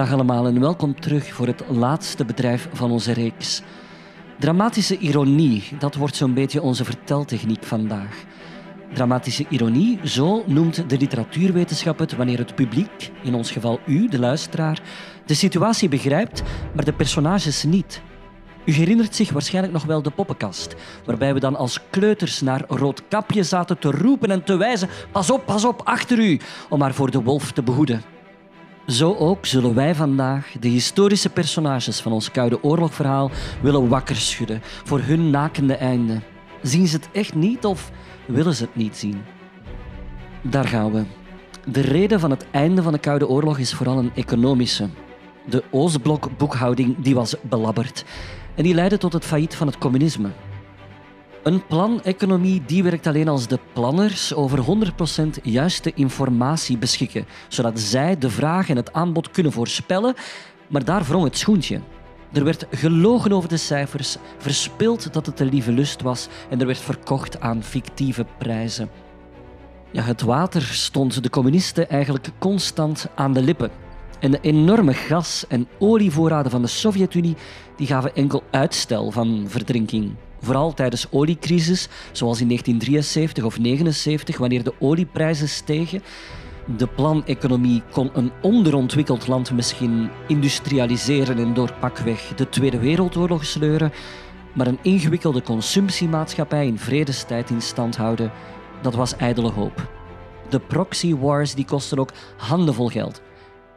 Dag allemaal en welkom terug voor het laatste bedrijf van onze reeks. Dramatische ironie, dat wordt zo'n beetje onze verteltechniek vandaag. Dramatische ironie, zo noemt de literatuurwetenschap het wanneer het publiek, in ons geval u, de luisteraar, de situatie begrijpt, maar de personages niet. U herinnert zich waarschijnlijk nog wel de poppenkast, waarbij we dan als kleuters naar Roodkapje zaten te roepen en te wijzen: Pas op, pas op, achter u, om haar voor de wolf te behoeden. Zo ook zullen wij vandaag de historische personages van ons Koude Oorlogverhaal willen wakker schudden voor hun nakende einde. Zien ze het echt niet of willen ze het niet zien? Daar gaan we. De reden van het einde van de Koude Oorlog is vooral een economische. De Oostblok-boekhouding die was belabberd en die leidde tot het failliet van het communisme. Een planeconomie die werkt alleen als de planners over 100% juiste informatie beschikken, zodat zij de vraag en het aanbod kunnen voorspellen, maar daar wrong het schoentje. Er werd gelogen over de cijfers, verspild dat het de lieve lust was en er werd verkocht aan fictieve prijzen. Ja, het water stond de communisten eigenlijk constant aan de lippen. En de enorme gas- en olievoorraden van de Sovjet-Unie die gaven enkel uitstel van verdrinking. Vooral tijdens oliecrisis, zoals in 1973 of 1979, wanneer de olieprijzen stegen. De planeconomie kon een onderontwikkeld land misschien industrialiseren en door pakweg de Tweede Wereldoorlog sleuren. Maar een ingewikkelde consumptiemaatschappij in vredestijd in stand houden, dat was ijdele hoop. De proxy wars die kosten ook handenvol geld.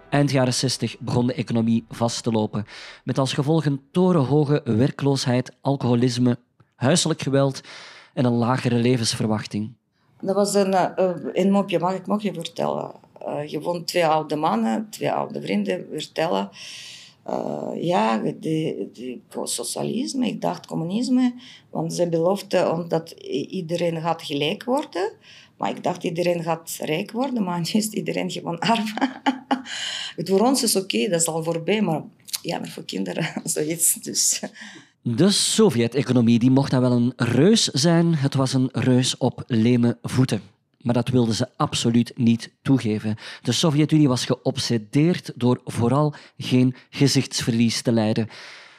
Eind jaren 60 begon de economie vast te lopen, met als gevolg een torenhoge werkloosheid, alcoholisme, huiselijk geweld en een lagere levensverwachting. Dat was een, uh, een mopje, mag ik nog je vertellen. Uh, je vond twee oude mannen, twee oude vrienden vertellen. Uh, ja, de, de, socialisme, ik dacht communisme, want ze beloofden omdat iedereen gaat gelijk worden. Maar ik dacht iedereen gaat rijk worden, maar nu is iedereen gewoon arm. voor ons is oké, dat is al voorbij, maar ja, maar voor kinderen zoiets. Dus. De Sovjet-economie die mocht dan wel een reus zijn. Het was een reus op leme voeten. Maar dat wilden ze absoluut niet toegeven. De Sovjet-Unie was geobsedeerd door vooral geen gezichtsverlies te lijden.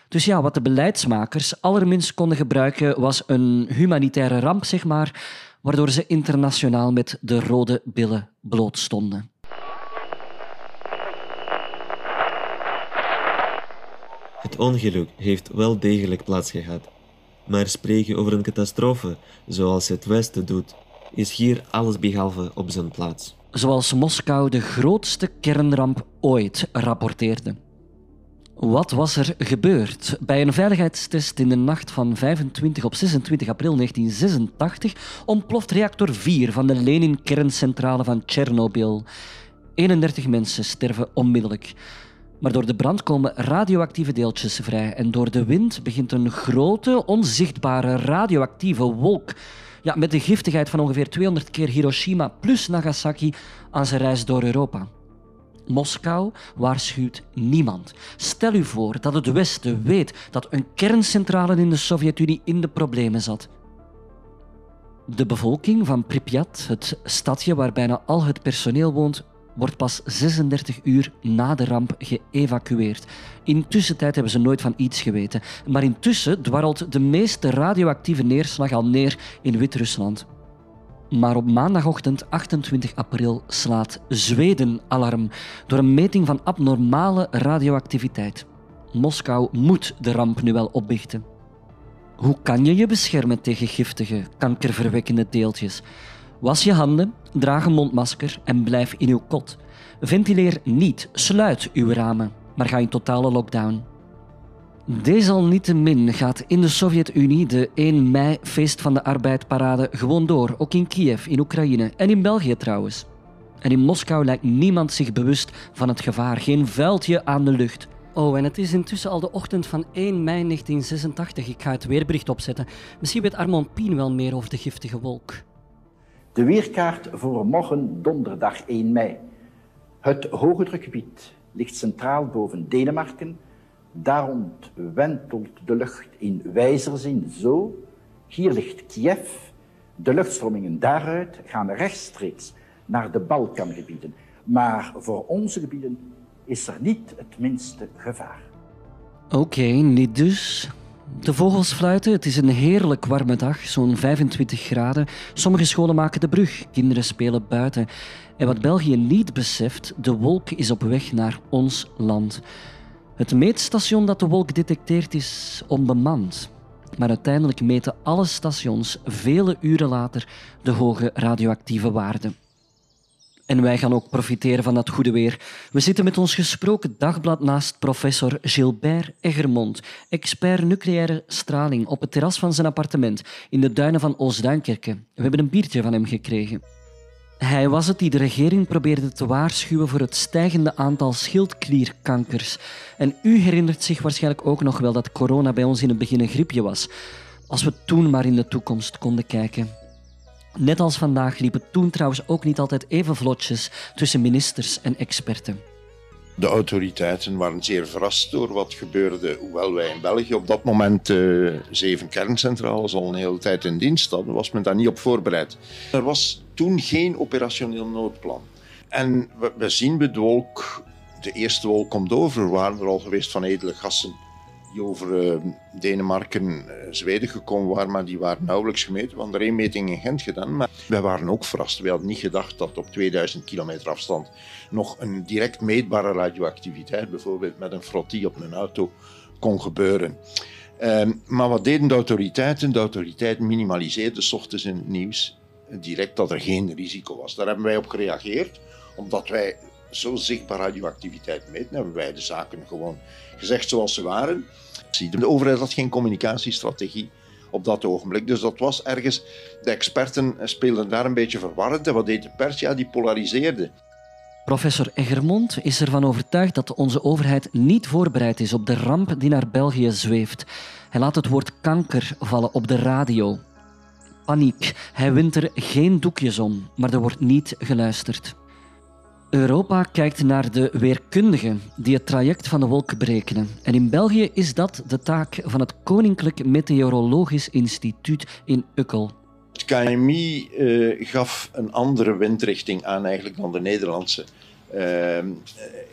Dus ja, wat de beleidsmakers allerminst konden gebruiken was een humanitaire ramp, zeg maar, waardoor ze internationaal met de rode billen bloot stonden. Het ongeluk heeft wel degelijk plaatsgehad. Maar spreken over een catastrofe, zoals het Westen doet, is hier alles behalve op zijn plaats. Zoals Moskou de grootste kernramp ooit rapporteerde. Wat was er gebeurd? Bij een veiligheidstest in de nacht van 25 op 26 april 1986 ontploft reactor 4 van de Lenin-kerncentrale van Tsjernobyl. 31 mensen sterven onmiddellijk. Maar door de brand komen radioactieve deeltjes vrij en door de wind begint een grote, onzichtbare radioactieve wolk ja, met de giftigheid van ongeveer 200 keer Hiroshima plus Nagasaki aan zijn reis door Europa. Moskou waarschuwt niemand. Stel u voor dat het Westen weet dat een kerncentrale in de Sovjet-Unie in de problemen zat. De bevolking van Pripyat, het stadje waar bijna al het personeel woont, wordt pas 36 uur na de ramp geëvacueerd. Intussen tijd hebben ze nooit van iets geweten. Maar intussen dwarrelt de meeste radioactieve neerslag al neer in Wit-Rusland. Maar op maandagochtend 28 april slaat Zweden alarm door een meting van abnormale radioactiviteit. Moskou moet de ramp nu wel opbichten. Hoe kan je je beschermen tegen giftige, kankerverwekkende deeltjes? Was je handen, draag een mondmasker en blijf in uw kot. Ventileer niet, sluit uw ramen, maar ga in totale lockdown. Desalniettemin gaat in de Sovjet-Unie de 1 mei feest van de arbeidparade gewoon door, ook in Kiev, in Oekraïne en in België trouwens. En in Moskou lijkt niemand zich bewust van het gevaar, geen vuiltje aan de lucht. Oh, en het is intussen al de ochtend van 1 mei 1986. Ik ga het weerbericht opzetten. Misschien weet Armand Pien wel meer over de giftige wolk. De weerkaart voor morgen donderdag 1 mei. Het hoge drukgebied ligt centraal boven Denemarken. Daar ontwentelt de lucht in wijzerzin zo. Hier ligt Kiev. De luchtstromingen daaruit gaan rechtstreeks naar de Balkangebieden. Maar voor onze gebieden is er niet het minste gevaar. Oké, niet dus. De vogels fluiten, het is een heerlijk warme dag, zo'n 25 graden. Sommige scholen maken de brug, kinderen spelen buiten. En wat België niet beseft, de wolk is op weg naar ons land. Het meetstation dat de wolk detecteert is onbemand. Maar uiteindelijk meten alle stations vele uren later de hoge radioactieve waarde. En wij gaan ook profiteren van dat goede weer. We zitten met ons gesproken dagblad naast professor Gilbert Egermond, expert nucleaire straling, op het terras van zijn appartement in de duinen van Oostduinkerke. We hebben een biertje van hem gekregen. Hij was het die de regering probeerde te waarschuwen voor het stijgende aantal schildklierkankers. En u herinnert zich waarschijnlijk ook nog wel dat corona bij ons in het begin een griepje was. Als we toen maar in de toekomst konden kijken. Net als vandaag liep het toen trouwens ook niet altijd even vlotjes tussen ministers en experten. De autoriteiten waren zeer verrast door wat gebeurde, hoewel wij in België op dat moment uh, zeven kerncentrales al een hele tijd in dienst hadden, was men daar niet op voorbereid. Er was toen geen operationeel noodplan. En we, we zien de de eerste wolk komt over, waren er al geweest van edele gassen die over uh, Denemarken, uh, Zweden gekomen waren, maar die waren nauwelijks gemeten. Hadden er één meting in Gent gedaan, maar wij waren ook verrast. We hadden niet gedacht dat op 2000 kilometer afstand nog een direct meetbare radioactiviteit, bijvoorbeeld met een frottie op een auto, kon gebeuren. Uh, maar wat deden de autoriteiten? De autoriteiten minimaliseerden s ochtends in het nieuws direct dat er geen risico was. Daar hebben wij op gereageerd, omdat wij zo zichtbaar radioactiviteit meten, hebben wij de zaken gewoon gezegd zoals ze waren. De overheid had geen communicatiestrategie op dat ogenblik. Dus dat was ergens, de experten speelden daar een beetje verwarrend. En wat deed de pers? Ja, die polariseerde. Professor Egermond is ervan overtuigd dat onze overheid niet voorbereid is op de ramp die naar België zweeft. Hij laat het woord kanker vallen op de radio. Paniek. Hij wint er geen doekjes om, maar er wordt niet geluisterd. Europa kijkt naar de weerkundigen die het traject van de wolken berekenen. En in België is dat de taak van het Koninklijk Meteorologisch Instituut in Ukkel. Het KMI uh, gaf een andere windrichting aan eigenlijk dan de Nederlandse uh,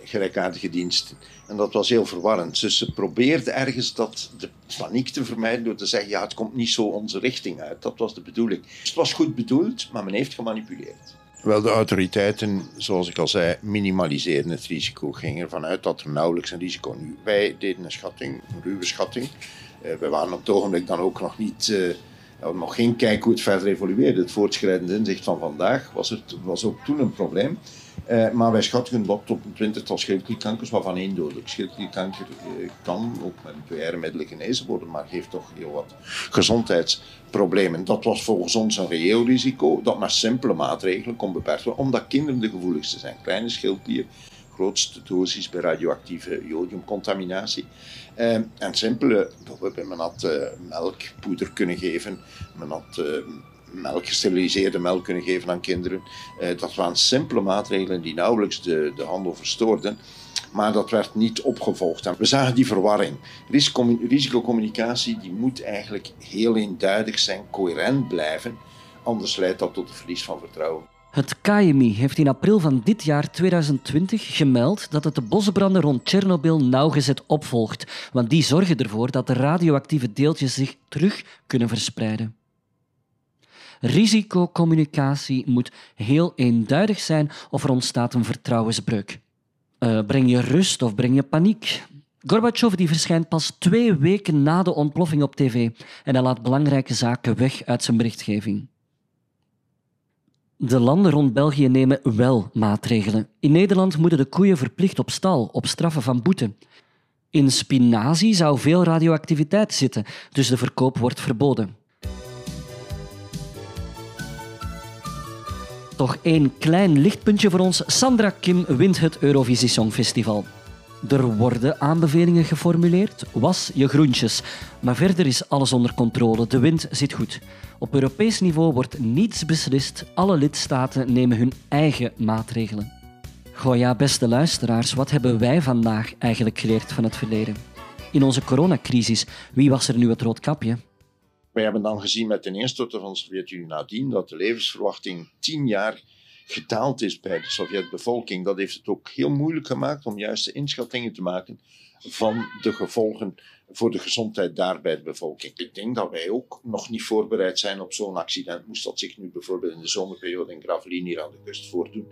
gelijkaardige diensten. En dat was heel verwarrend. Dus ze probeerden ergens dat, de paniek te vermijden door te zeggen, ja, het komt niet zo onze richting uit. Dat was de bedoeling. Het was goed bedoeld, maar men heeft gemanipuleerd. Wel, de autoriteiten, zoals ik al zei, minimaliseren het risico. Gingen ervan uit dat er nauwelijks een risico nu. Wij deden een schatting, een ruwe schatting. Uh, wij waren op het ogenblik dan ook nog niet. Uh, nog geen kijk hoe het verder evolueerde. Het voortschrijdende inzicht van vandaag was, het, was ook toen een probleem. Uh, maar wij schatten dat tot een twintigtal schildklierkankers, waarvan één dodelijk. Schildklierkanker uh, kan ook met PR-middelen genezen worden, maar geeft toch heel wat gezondheidsproblemen. Dat was volgens ons een reëel risico dat met simpele maatregelen kon beperkt worden, omdat kinderen de gevoeligste zijn. Kleine schildklier, grootste dosis bij radioactieve jodiumcontaminatie. Uh, en simpele, bijvoorbeeld men had melkpoeder kunnen geven, men had melk, gesteriliseerde melk kunnen geven aan kinderen. Eh, dat waren simpele maatregelen die nauwelijks de, de handel verstoorden. Maar dat werd niet opgevolgd. En we zagen die verwarring. Risicocommunicatie die moet eigenlijk heel eenduidig zijn, coherent blijven. Anders leidt dat tot een verlies van vertrouwen. Het KMI heeft in april van dit jaar 2020 gemeld dat het de bosbranden rond Tsjernobyl nauwgezet opvolgt, want die zorgen ervoor dat de radioactieve deeltjes zich terug kunnen verspreiden. Risicocommunicatie moet heel eenduidig zijn of er ontstaat een vertrouwensbreuk. Uh, breng je rust of breng je paniek? Gorbachev die verschijnt pas twee weken na de ontploffing op tv en hij laat belangrijke zaken weg uit zijn berichtgeving. De landen rond België nemen wel maatregelen. In Nederland moeten de koeien verplicht op stal, op straffen van boete. In spinazie zou veel radioactiviteit zitten, dus de verkoop wordt verboden. Toch één klein lichtpuntje voor ons. Sandra Kim wint het Eurovisie Songfestival. Er worden aanbevelingen geformuleerd. Was je groentjes. Maar verder is alles onder controle. De wind zit goed. Op Europees niveau wordt niets beslist. Alle lidstaten nemen hun eigen maatregelen. Goh ja, beste luisteraars, wat hebben wij vandaag eigenlijk geleerd van het verleden? In onze coronacrisis, wie was er nu het roodkapje? Wij hebben dan gezien met de instorten van de Sovjet-Unie nadien dat de levensverwachting tien jaar gedaald is bij de Sovjetbevolking, dat heeft het ook heel moeilijk gemaakt om juiste inschattingen te maken van de gevolgen voor de gezondheid daar bij de bevolking. Ik denk dat wij ook nog niet voorbereid zijn op zo'n accident. Moest dat zich nu bijvoorbeeld in de zomerperiode in Gravelines hier aan de kust voordoen.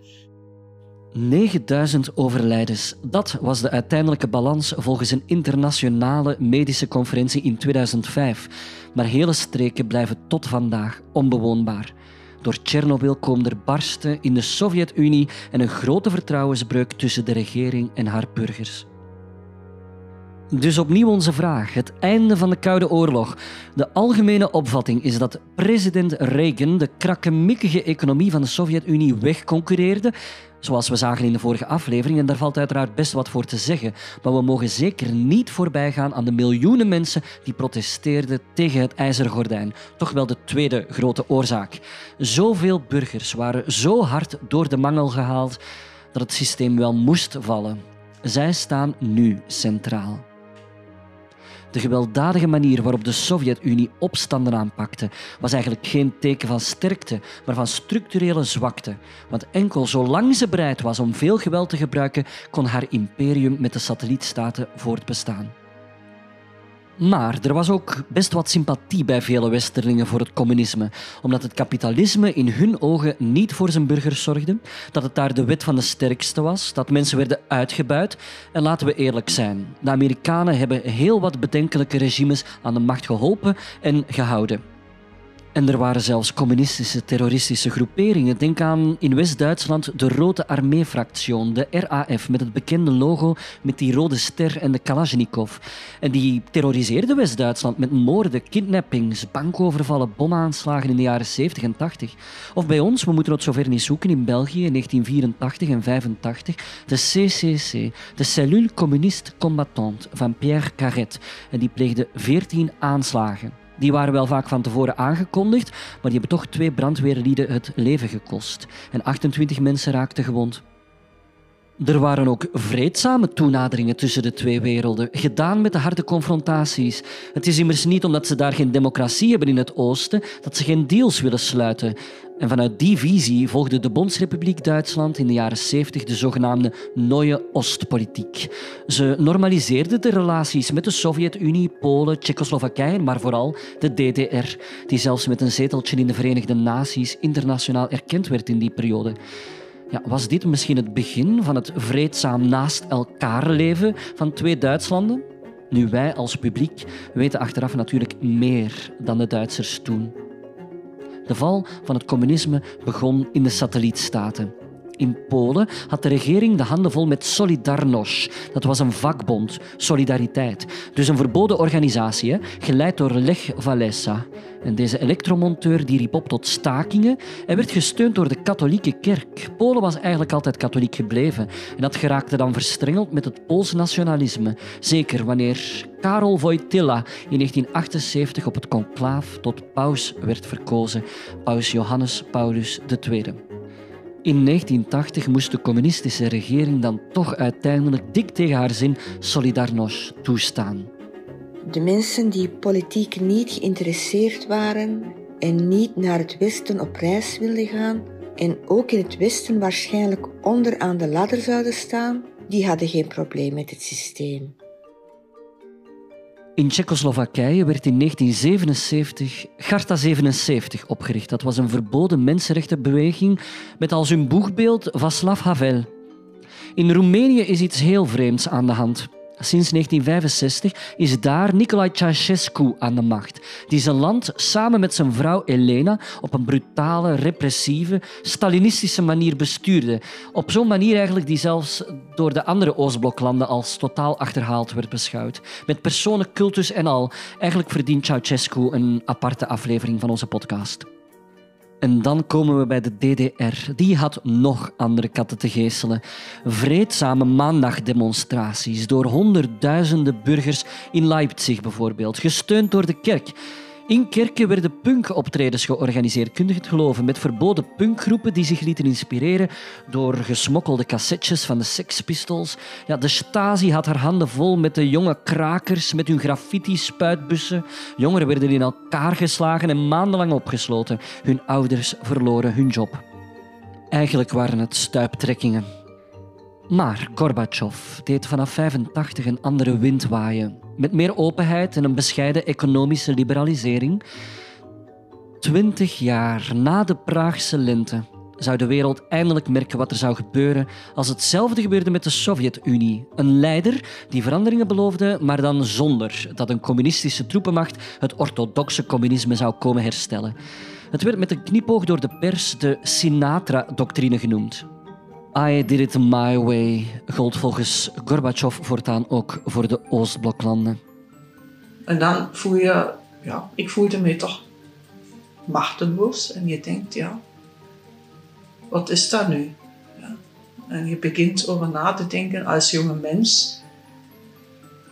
9000 overlijdens. Dat was de uiteindelijke balans volgens een internationale medische conferentie in 2005. Maar hele streken blijven tot vandaag onbewoonbaar. Door Tsjernobyl komen er barsten in de Sovjet-Unie en een grote vertrouwensbreuk tussen de regering en haar burgers. Dus opnieuw onze vraag. Het einde van de Koude Oorlog. De algemene opvatting is dat president Reagan de krakkemikkige economie van de Sovjet-Unie wegconcurreerde. Zoals we zagen in de vorige aflevering, en daar valt uiteraard best wat voor te zeggen. Maar we mogen zeker niet voorbijgaan aan de miljoenen mensen die protesteerden tegen het ijzeren gordijn. Toch wel de tweede grote oorzaak. Zoveel burgers waren zo hard door de mangel gehaald dat het systeem wel moest vallen. Zij staan nu centraal. De gewelddadige manier waarop de Sovjet-Unie opstanden aanpakte, was eigenlijk geen teken van sterkte, maar van structurele zwakte. Want enkel zolang ze bereid was om veel geweld te gebruiken, kon haar imperium met de satellietstaten voortbestaan. Maar er was ook best wat sympathie bij vele Westerlingen voor het communisme, omdat het kapitalisme in hun ogen niet voor zijn burgers zorgde, dat het daar de wet van de sterkste was, dat mensen werden uitgebuit. En laten we eerlijk zijn, de Amerikanen hebben heel wat bedenkelijke regimes aan de macht geholpen en gehouden. En er waren zelfs communistische terroristische groeperingen. Denk aan in West-Duitsland de Rode Armee-fractie, de RAF, met het bekende logo met die rode ster en de Kalashnikov. En die terroriseerde West-Duitsland met moorden, kidnappings, bankovervallen, bomaanslagen in de jaren 70 en 80. Of bij ons, we moeten het zover niet zoeken, in België in 1984 en 85, de CCC, de Cellule Communiste Combattante van Pierre Carret. En die pleegde 14 aanslagen. Die waren wel vaak van tevoren aangekondigd, maar die hebben toch twee brandweerlieden het leven gekost. En 28 mensen raakten gewond. Er waren ook vreedzame toenaderingen tussen de twee werelden, gedaan met de harde confrontaties. Het is immers niet omdat ze daar geen democratie hebben in het oosten dat ze geen deals willen sluiten. En vanuit die visie volgde de Bondsrepubliek Duitsland in de jaren 70 de zogenaamde Neue Ostpolitiek. Ze normaliseerden de relaties met de Sovjet-Unie, Polen, Tsjechoslowakije, maar vooral de DDR, die zelfs met een zeteltje in de Verenigde Naties internationaal erkend werd in die periode. Ja, was dit misschien het begin van het vreedzaam naast elkaar leven van twee Duitslanden? Nu, wij als publiek weten achteraf natuurlijk meer dan de Duitsers toen. De val van het communisme begon in de satellietstaten. In Polen had de regering de handen vol met Solidarność. Dat was een vakbond, solidariteit. Dus een verboden organisatie, geleid door Lech Walesa. En deze elektromonteur die riep op tot stakingen en werd gesteund door de katholieke kerk. Polen was eigenlijk altijd katholiek gebleven en dat geraakte dan verstrengeld met het Pools nationalisme. Zeker wanneer Karol Wojtyla in 1978 op het conclaaf tot paus werd verkozen, paus Johannes Paulus II. In 1980 moest de communistische regering dan toch uiteindelijk dik tegen haar zin Solidarność toestaan. De mensen die politiek niet geïnteresseerd waren en niet naar het Westen op reis wilden gaan en ook in het Westen waarschijnlijk onderaan de ladder zouden staan, die hadden geen probleem met het systeem. In Tsjechoslowakije werd in 1977 Charta 77 opgericht. Dat was een verboden mensenrechtenbeweging met als hun boegbeeld Václav Havel. In Roemenië is iets heel vreemds aan de hand. Sinds 1965 is daar Nicolae Ceausescu aan de macht, die zijn land samen met zijn vrouw Elena op een brutale, repressieve, Stalinistische manier bestuurde. Op zo'n manier eigenlijk die zelfs door de andere Oostbloklanden als totaal achterhaald werd beschouwd. Met personen, cultus en al. Eigenlijk verdient Ceausescu een aparte aflevering van onze podcast. En dan komen we bij de DDR. Die had nog andere katten te geestelen. Vreedzame maandagdemonstraties door honderdduizenden burgers in Leipzig bijvoorbeeld, gesteund door de kerk. In kerken werden punkoptredens georganiseerd, kun je het geloven, met verboden punkgroepen die zich lieten inspireren door gesmokkelde cassettes van de Sex Pistols. Ja, de Stasi had haar handen vol met de jonge krakers met hun graffiti-spuitbussen. Jongeren werden in elkaar geslagen en maandenlang opgesloten. Hun ouders verloren hun job. Eigenlijk waren het stuiptrekkingen. Maar Gorbachev deed vanaf 85 een andere wind waaien. Met meer openheid en een bescheiden economische liberalisering. Twintig jaar na de Praagse lente zou de wereld eindelijk merken wat er zou gebeuren als hetzelfde gebeurde met de Sovjet-Unie. Een leider die veranderingen beloofde, maar dan zonder dat een communistische troepenmacht het orthodoxe communisme zou komen herstellen. Het werd met een knipoog door de pers de Sinatra-doctrine genoemd. I did it my way gold volgens Gorbachev voortaan ook voor de Oostbloklanden. En dan voel je, ja, ik voelde me toch machteloos en je denkt, ja, wat is dat nu? Ja. En je begint over na te denken als jonge mens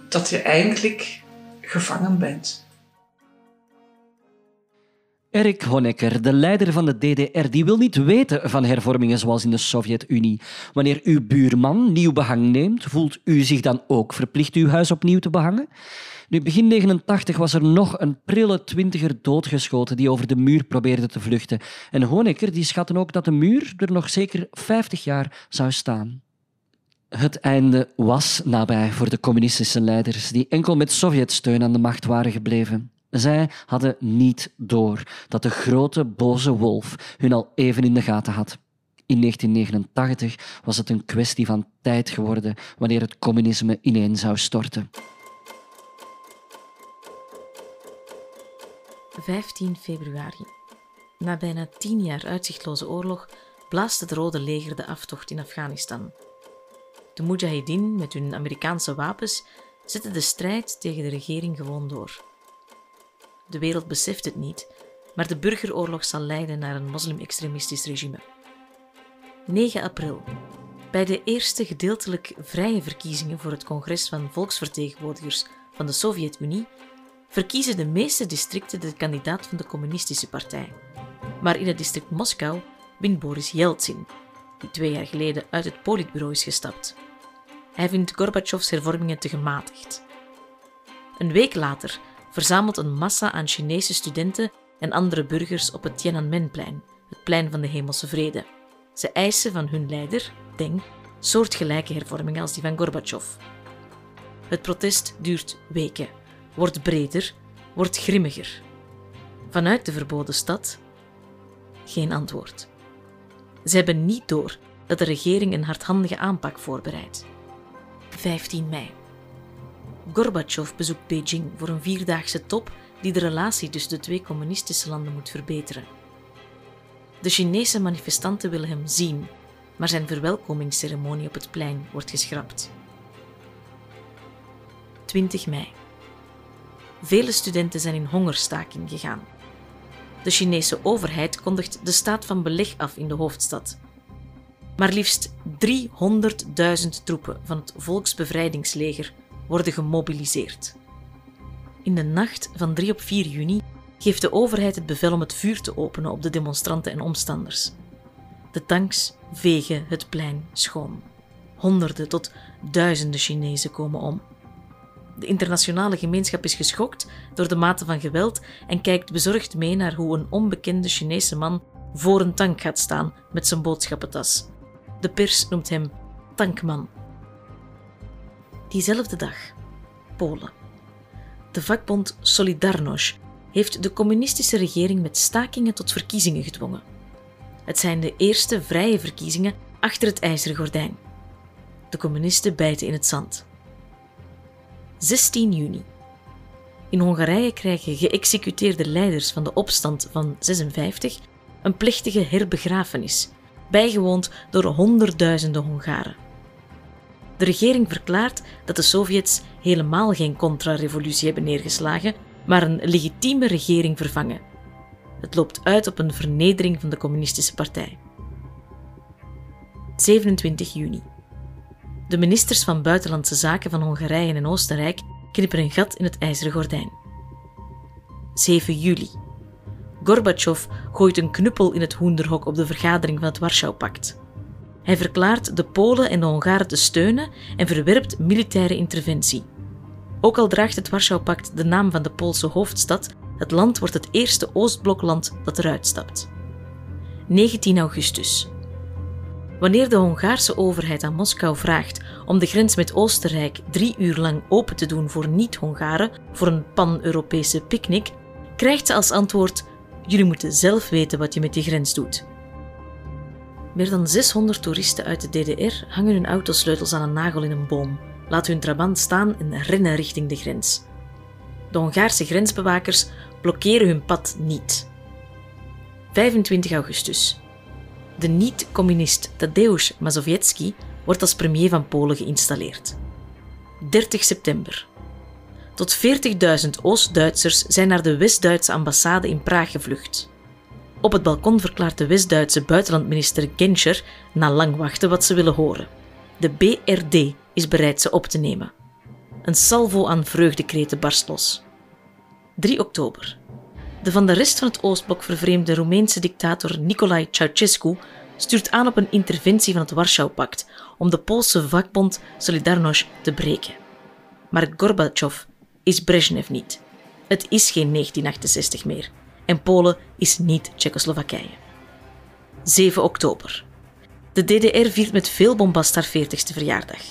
dat je eigenlijk gevangen bent. Erik Honecker, de leider van de DDR, die wil niet weten van hervormingen zoals in de Sovjet-Unie. Wanneer uw buurman nieuw behang neemt, voelt u zich dan ook verplicht uw huis opnieuw te behangen? Nu, begin 89 was er nog een prille twintiger doodgeschoten die over de muur probeerde te vluchten. En Honecker die schatte ook dat de muur er nog zeker 50 jaar zou staan. Het einde was nabij voor de communistische leiders, die enkel met Sovjetsteun aan de macht waren gebleven. Zij hadden niet door dat de grote boze wolf hun al even in de gaten had. In 1989 was het een kwestie van tijd geworden wanneer het communisme ineen zou storten. 15 februari. Na bijna tien jaar uitzichtloze oorlog blaast het Rode Leger de aftocht in Afghanistan. De Mujahideen met hun Amerikaanse wapens zetten de strijd tegen de regering gewoon door. De wereld beseft het niet, maar de burgeroorlog zal leiden naar een moslim-extremistisch regime. 9 april. Bij de eerste gedeeltelijk vrije verkiezingen voor het congres van volksvertegenwoordigers van de Sovjet-Unie verkiezen de meeste districten de kandidaat van de Communistische Partij. Maar in het district Moskou wint Boris Yeltsin, die twee jaar geleden uit het politbureau is gestapt. Hij vindt Gorbachevs hervormingen te gematigd. Een week later verzamelt een massa aan Chinese studenten en andere burgers op het Tiananmenplein, het plein van de Hemelse Vrede. Ze eisen van hun leider, Deng, soortgelijke hervormingen als die van Gorbachev. Het protest duurt weken wordt breder, wordt grimmiger. Vanuit de verboden stad geen antwoord. Ze hebben niet door dat de regering een hardhandige aanpak voorbereidt. 15 mei. Gorbachev bezoekt Beijing voor een vierdaagse top die de relatie tussen de twee communistische landen moet verbeteren. De Chinese manifestanten willen hem zien, maar zijn verwelkomingsceremonie op het plein wordt geschrapt. 20 mei. Vele studenten zijn in hongerstaking gegaan. De Chinese overheid kondigt de staat van beleg af in de hoofdstad. Maar liefst 300.000 troepen van het Volksbevrijdingsleger worden gemobiliseerd. In de nacht van 3 op 4 juni geeft de overheid het bevel om het vuur te openen op de demonstranten en omstanders. De tanks vegen het plein schoon. Honderden tot duizenden Chinezen komen om. De internationale gemeenschap is geschokt door de mate van geweld en kijkt bezorgd mee naar hoe een onbekende Chinese man voor een tank gaat staan met zijn boodschappentas. De pers noemt hem Tankman. Diezelfde dag, Polen. De vakbond Solidarność heeft de communistische regering met stakingen tot verkiezingen gedwongen. Het zijn de eerste vrije verkiezingen achter het ijzeren gordijn. De communisten bijten in het zand. 16 juni. In Hongarije krijgen geëxecuteerde leiders van de opstand van 56 een plechtige herbegrafenis, bijgewoond door honderdduizenden Hongaren. De regering verklaart dat de Sovjets helemaal geen contra-revolutie hebben neergeslagen, maar een legitieme regering vervangen. Het loopt uit op een vernedering van de Communistische Partij. 27 juni. De ministers van Buitenlandse Zaken van Hongarije en Oostenrijk knippen een gat in het ijzeren gordijn. 7 juli. Gorbachev gooit een knuppel in het hoenderhok op de vergadering van het Warschau-pact. Hij verklaart de Polen en de Hongaren te steunen en verwerpt militaire interventie. Ook al draagt het Warschau-pact de naam van de Poolse hoofdstad, het land wordt het eerste Oostblokland dat eruit stapt. 19 augustus. Wanneer de Hongaarse overheid aan Moskou vraagt om de grens met Oostenrijk drie uur lang open te doen voor niet-Hongaren voor een pan-Europese picknick, krijgt ze als antwoord: Jullie moeten zelf weten wat je met die grens doet. Meer dan 600 toeristen uit de DDR hangen hun autosleutels aan een nagel in een boom, laten hun trabant staan en rennen richting de grens. De Hongaarse grensbewakers blokkeren hun pad niet. 25 augustus. De niet-communist Tadeusz Mazowiecki wordt als premier van Polen geïnstalleerd. 30 september. Tot 40.000 Oost-Duitsers zijn naar de West-Duitse ambassade in Praag gevlucht. Op het balkon verklaart de West-Duitse buitenlandminister Genscher na lang wachten wat ze willen horen. De BRD is bereid ze op te nemen. Een salvo aan vreugdekreten barst los. 3 oktober. De van de rest van het Oostblok vervreemde Roemeense dictator Nicolae Ceausescu stuurt aan op een interventie van het Warschau-pact om de Poolse vakbond Solidarność te breken. Maar Gorbachev is Brezhnev niet. Het is geen 1968 meer. En Polen is niet Tsjechoslowakije. 7 oktober. De DDR viert met veel bombast haar 40ste verjaardag.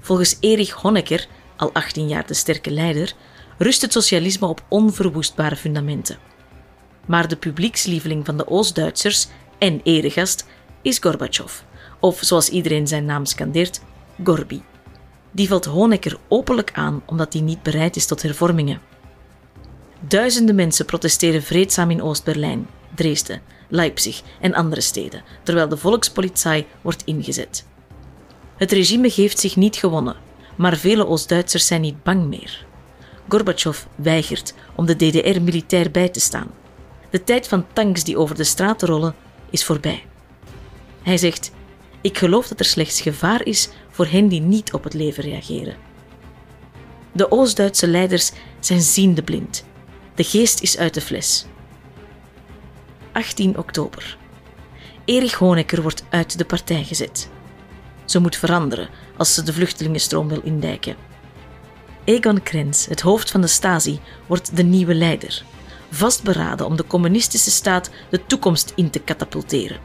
Volgens Erich Honecker, al 18 jaar de sterke leider, rust het socialisme op onverwoestbare fundamenten. Maar de publiekslieveling van de Oost-Duitsers en eregast is Gorbachev, of zoals iedereen zijn naam scandeert, Gorbi. Die valt Honecker openlijk aan omdat hij niet bereid is tot hervormingen. Duizenden mensen protesteren vreedzaam in Oost-Berlijn, Dresden, Leipzig en andere steden, terwijl de volkspolitie wordt ingezet. Het regime geeft zich niet gewonnen, maar vele Oost-Duitsers zijn niet bang meer. Gorbachev weigert om de DDR militair bij te staan. De tijd van tanks die over de straten rollen is voorbij. Hij zegt: Ik geloof dat er slechts gevaar is voor hen die niet op het leven reageren. De Oost-Duitse leiders zijn ziende blind. De geest is uit de fles. 18 oktober. Erich Honecker wordt uit de partij gezet. Ze moet veranderen als ze de vluchtelingenstroom wil indijken. Egon Krenz, het hoofd van de Stasi, wordt de nieuwe leider, vastberaden om de communistische staat de toekomst in te katapulteren.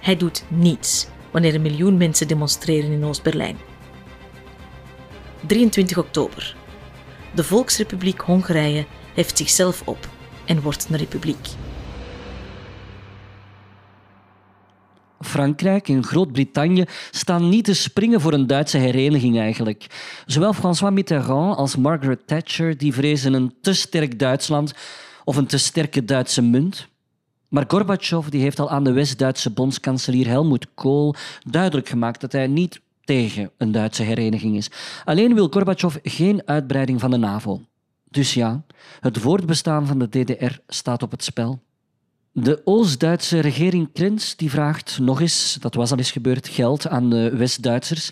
Hij doet niets wanneer een miljoen mensen demonstreren in Oost-Berlijn. 23 oktober. De Volksrepubliek Hongarije heft zichzelf op en wordt een republiek. Frankrijk en Groot-Brittannië staan niet te springen voor een Duitse hereniging eigenlijk. Zowel François Mitterrand als Margaret Thatcher die vrezen een te sterk Duitsland of een te sterke Duitse munt. Maar Gorbachev die heeft al aan de West-Duitse bondskanselier Helmut Kohl duidelijk gemaakt dat hij niet tegen een Duitse hereniging is. Alleen wil Gorbachev geen uitbreiding van de NAVO. Dus ja, het voortbestaan van de DDR staat op het spel. De Oost-Duitse regering Krenz die vraagt nog eens, dat was al eens gebeurd, geld aan de West-Duitsers.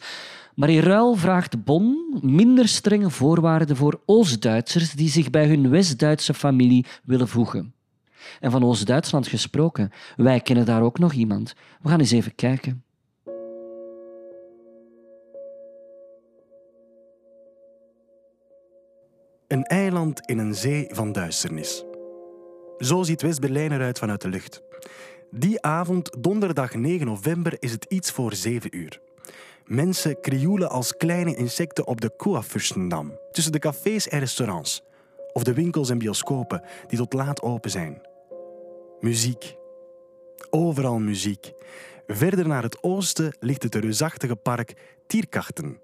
Maar in ruil vraagt Bonn minder strenge voorwaarden voor Oost-Duitsers die zich bij hun West-Duitse familie willen voegen. En van Oost-Duitsland gesproken, wij kennen daar ook nog iemand. We gaan eens even kijken. Een eiland in een zee van duisternis. Zo ziet West-Berlijn eruit vanuit de lucht. Die avond, donderdag 9 november, is het iets voor 7 uur. Mensen krioelen als kleine insecten op de Kurfürstendam, tussen de cafés en restaurants. Of de winkels en bioscopen die tot laat open zijn. Muziek. Overal muziek. Verder naar het oosten ligt het reusachtige park Tierkarten,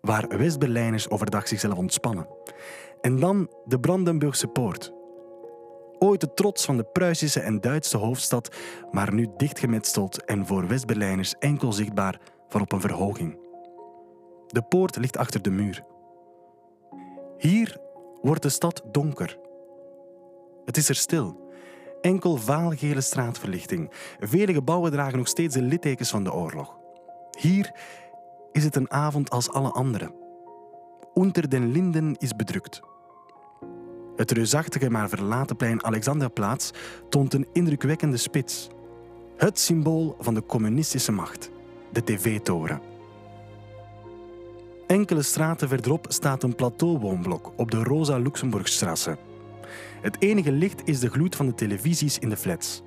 waar West-Berlijners overdag zichzelf ontspannen. En dan de Brandenburgse Poort. Ooit de trots van de Pruisische en Duitse hoofdstad, maar nu dichtgemetseld en voor West-Berlijners enkel zichtbaar van op een verhoging. De poort ligt achter de muur. Hier wordt de stad donker. Het is er stil. Enkel vaalgele straatverlichting. Vele gebouwen dragen nog steeds de littekens van de oorlog. Hier is het een avond als alle andere. Unter den Linden is bedrukt. Het reusachtige maar verlaten plein Alexanderplaats toont een indrukwekkende spits. Het symbool van de communistische macht, de tv-toren. Enkele straten verderop staat een plateauwoonblok op de Rosa Luxemburgstrasse. Het enige licht is de gloed van de televisies in de flats.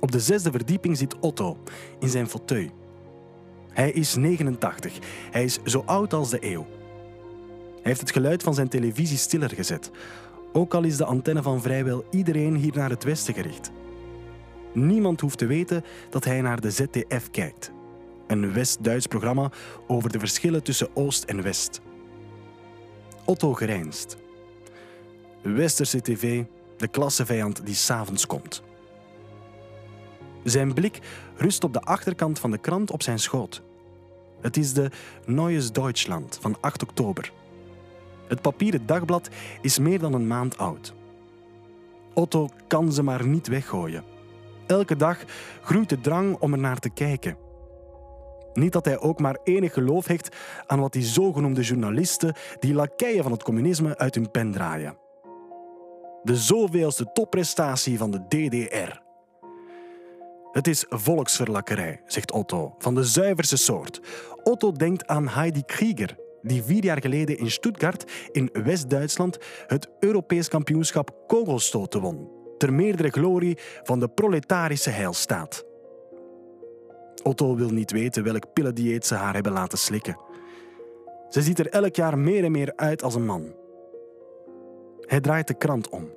Op de zesde verdieping zit Otto in zijn fauteuil. Hij is 89. Hij is zo oud als de eeuw. Hij heeft het geluid van zijn televisie stiller gezet. Ook al is de antenne van vrijwel iedereen hier naar het westen gericht. Niemand hoeft te weten dat hij naar de ZDF kijkt. Een West-Duits programma over de verschillen tussen Oost en West. Otto grijnst. Westerse tv, de klassevijand die s'avonds komt. Zijn blik rust op de achterkant van de krant op zijn schoot. Het is de Neues Deutschland van 8 oktober. Het papieren dagblad is meer dan een maand oud. Otto kan ze maar niet weggooien. Elke dag groeit de drang om er naar te kijken. Niet dat hij ook maar enig geloof hecht aan wat die zogenoemde journalisten, die lakeien van het communisme, uit hun pen draaien. De zoveelste topprestatie van de DDR. Het is volksverlakkerij, zegt Otto, van de zuiverste soort. Otto denkt aan Heidi Krieger, die vier jaar geleden in Stuttgart in West-Duitsland het Europees kampioenschap kogelstoten won, ter meerdere glorie van de proletarische heilstaat. Otto wil niet weten welk pillendieet ze haar hebben laten slikken. Ze ziet er elk jaar meer en meer uit als een man. Hij draait de krant om.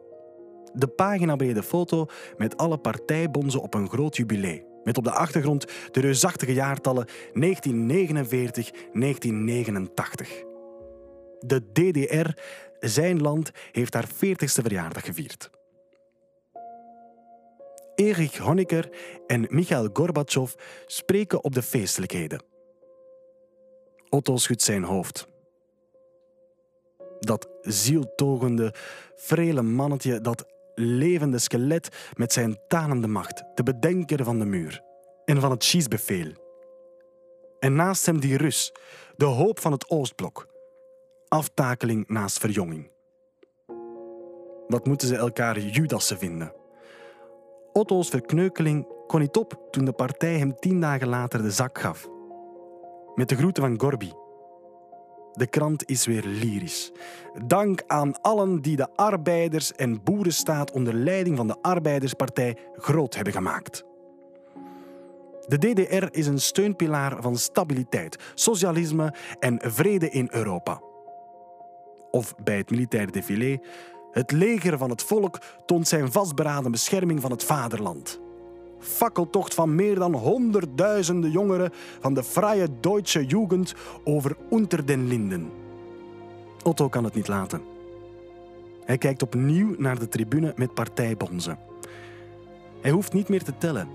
De pagina brede foto met alle partijbonzen op een groot jubilee. Met op de achtergrond de reusachtige jaartallen 1949-1989. De DDR, zijn land, heeft haar 40ste verjaardag gevierd. Erich Honecker en Michail Gorbachev spreken op de feestelijkheden. Otto schudt zijn hoofd. Dat zieltogende, frele mannetje, dat levende skelet met zijn tanende macht, de bedenker van de muur en van het schiesbevel. En naast hem die Rus, de hoop van het Oostblok. Aftakeling naast verjonging. Wat moeten ze elkaar Judassen vinden? Otto's verkneukeling kon niet op toen de partij hem tien dagen later de zak gaf. Met de groeten van Gorby. De krant is weer lyrisch. Dank aan allen die de arbeiders- en boerenstaat onder leiding van de Arbeiderspartij groot hebben gemaakt. De DDR is een steunpilaar van stabiliteit, socialisme en vrede in Europa. Of bij het militaire défilé het leger van het volk toont zijn vastberaden bescherming van het vaderland. Fakkeltocht van meer dan honderdduizenden jongeren van de Freie Deutsche Jugend over Unter den Linden. Otto kan het niet laten. Hij kijkt opnieuw naar de tribune met partijbonzen. Hij hoeft niet meer te tellen.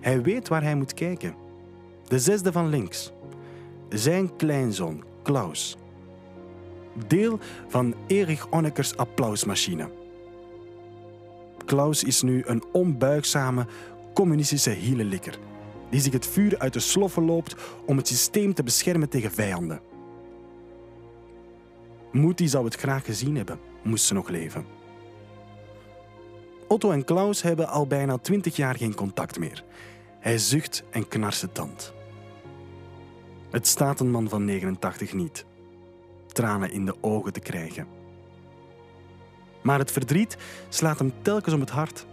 Hij weet waar hij moet kijken. De zesde van links. Zijn kleinzoon, Klaus deel van Erich Honeckers applausmachine. Klaus is nu een onbuigzame communistische hielenlikker die zich het vuur uit de sloffen loopt om het systeem te beschermen tegen vijanden. Moetie zou het graag gezien hebben, moest ze nog leven. Otto en Klaus hebben al bijna twintig jaar geen contact meer. Hij zucht en knarst de tand. Het staat een man van 89 niet tranen in de ogen te krijgen. Maar het verdriet slaat hem telkens om het hart.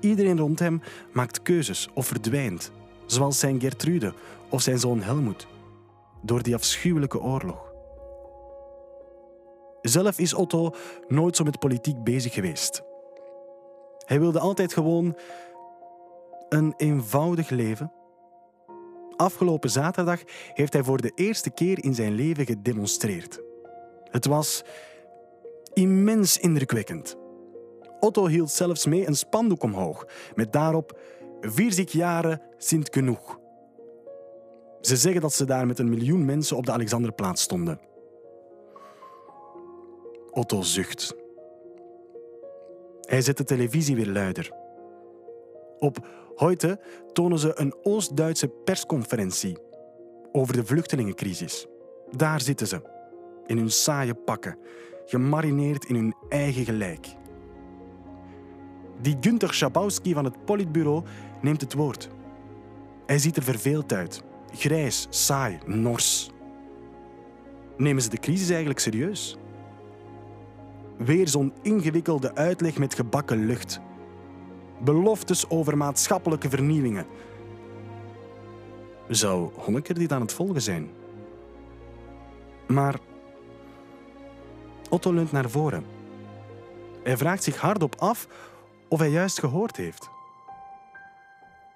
Iedereen rond hem maakt keuzes of verdwijnt, zoals zijn Gertrude of zijn zoon Helmoet, door die afschuwelijke oorlog. Zelf is Otto nooit zo met politiek bezig geweest. Hij wilde altijd gewoon een eenvoudig leven Afgelopen zaterdag heeft hij voor de eerste keer in zijn leven gedemonstreerd. Het was immens indrukwekkend. Otto hield zelfs mee een spandoek omhoog met daarop 40 jaren sint genoeg. Ze zeggen dat ze daar met een miljoen mensen op de Alexanderplaats stonden. Otto zucht. Hij zet de televisie weer luider. Op Heute tonen ze een Oost-Duitse persconferentie over de vluchtelingencrisis. Daar zitten ze, in hun saaie pakken, gemarineerd in hun eigen gelijk. Die Günther Schabowski van het Politbureau neemt het woord. Hij ziet er verveeld uit, grijs, saai, nors. Nemen ze de crisis eigenlijk serieus? Weer zo'n ingewikkelde uitleg met gebakken lucht. beloftes over maatschappelijke vernieuwingen. Zou Honecker dit aan het volgen zijn? Maar Otto leunt naar voren. Hij vraagt zich hardop af of hij juist gehoord heeft.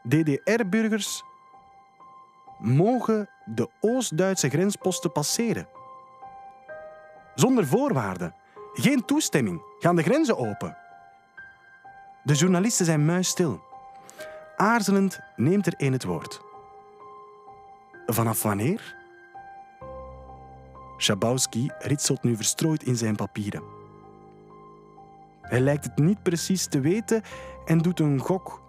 DDR-burgers mogen de Oost-Duitse grensposten passeren. Zonder voorwaarden. Geen toestemming. Gaan de grenzen open. De journalisten zijn muisstil. Aarzelend neemt er een het woord. Vanaf wanneer? Schabowski ritselt nu verstrooid in zijn papieren. Hij lijkt het niet precies te weten en doet een gok.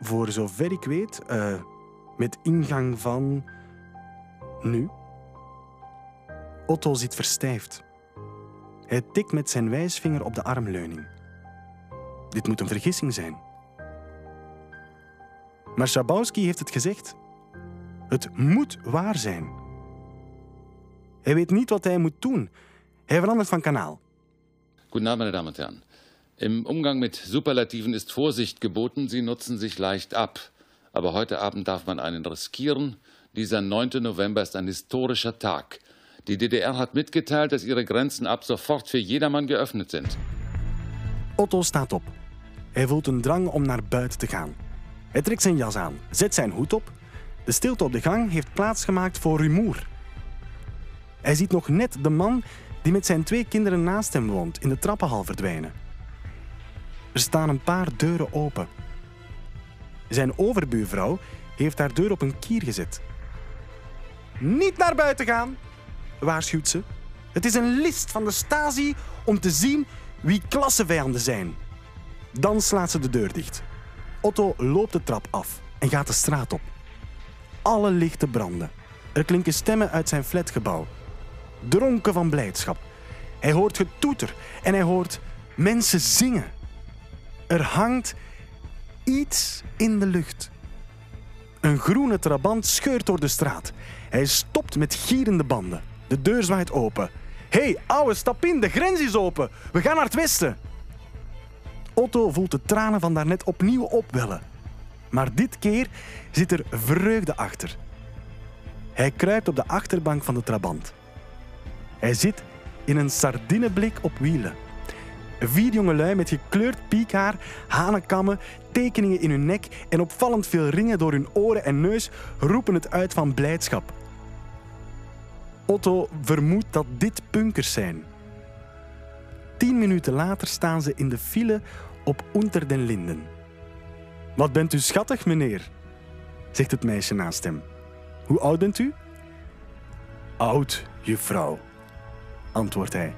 Voor zover ik weet, uh, met ingang van. nu. Otto zit verstijfd. Hij tikt met zijn wijsvinger op de armleuning. Dit moet een vergissing zijn. Maar Schabowski heeft het gezegd. Het moet waar zijn. Hij weet niet wat hij moet doen. Hij verandert van kanaal. Guten Abend, meine Damen und Herren. Im Umgang mit Superlativen ist Vorsicht geboten, sie nutzen sich leicht ab. Aber heute Abend darf man einen riskieren. Dieser 9. November ist ein historischer Tag. Die DDR hat mitgeteilt, dass ihre Grenzen ab sofort für jedermann geöffnet sind. Otto staat op. Hij voelt een drang om naar buiten te gaan. Hij trekt zijn jas aan, zet zijn hoed op. De stilte op de gang heeft plaatsgemaakt voor rumoer. Hij ziet nog net de man die met zijn twee kinderen naast hem woont in de trappenhal verdwijnen. Er staan een paar deuren open. Zijn overbuurvrouw heeft haar deur op een kier gezet. Niet naar buiten gaan, waarschuwt ze. Het is een list van de Stasi om te zien wie klassevijanden zijn. Dan slaat ze de deur dicht. Otto loopt de trap af en gaat de straat op. Alle lichten branden. Er klinken stemmen uit zijn flatgebouw. Dronken van blijdschap. Hij hoort getoeter en hij hoort mensen zingen. Er hangt iets in de lucht. Een groene trabant scheurt door de straat. Hij stopt met gierende banden. De deur zwaait open. Hé, hey, ouwe, stap in, de grens is open. We gaan naar het westen. Otto voelt de tranen van daarnet opnieuw opwellen. Maar dit keer zit er vreugde achter. Hij kruipt op de achterbank van de trabant. Hij zit in een sardineblik op wielen. Vier jongelui met gekleurd piekhaar, hanenkammen, tekeningen in hun nek en opvallend veel ringen door hun oren en neus roepen het uit van blijdschap. Otto vermoedt dat dit punkers zijn. Tien minuten later staan ze in de file op Unter den Linden. Wat bent u schattig, meneer, zegt het meisje naast hem. Hoe oud bent u? Oud, juffrouw, antwoordt hij.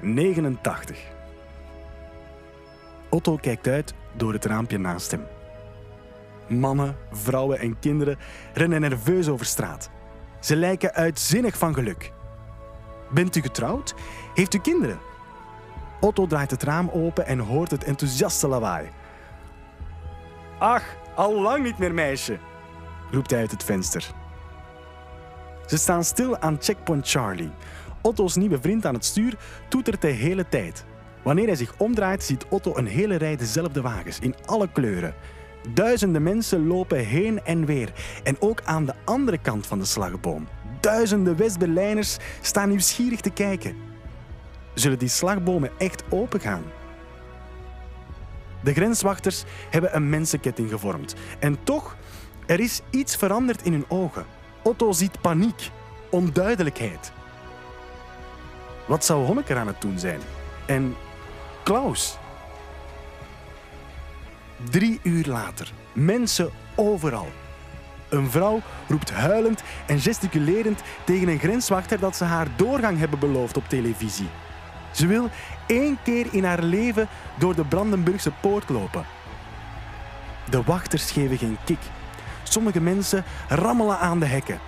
89. Otto kijkt uit door het raampje naast hem. Mannen, vrouwen en kinderen rennen nerveus over straat. Ze lijken uitzinnig van geluk. Bent u getrouwd? Heeft u kinderen? Otto draait het raam open en hoort het enthousiaste lawaai. Ach, al lang niet meer, meisje, roept hij uit het venster. Ze staan stil aan checkpoint Charlie. Otto's nieuwe vriend aan het stuur toetert de hele tijd. Wanneer hij zich omdraait, ziet Otto een hele rij dezelfde wagens in alle kleuren. Duizenden mensen lopen heen en weer. En ook aan de andere kant van de slagboom. Duizenden West-Berlijners staan nieuwsgierig te kijken. Zullen die slagbomen echt opengaan? De grenswachters hebben een mensenketting gevormd. En toch, er is iets veranderd in hun ogen. Otto ziet paniek, onduidelijkheid. Wat zou Honecker aan het doen zijn? En Klaus? Drie uur later, mensen overal. Een vrouw roept huilend en gesticulerend tegen een grenswachter dat ze haar doorgang hebben beloofd op televisie. Ze wil één keer in haar leven door de Brandenburgse poort lopen. De wachters geven geen kik. Sommige mensen rammelen aan de hekken.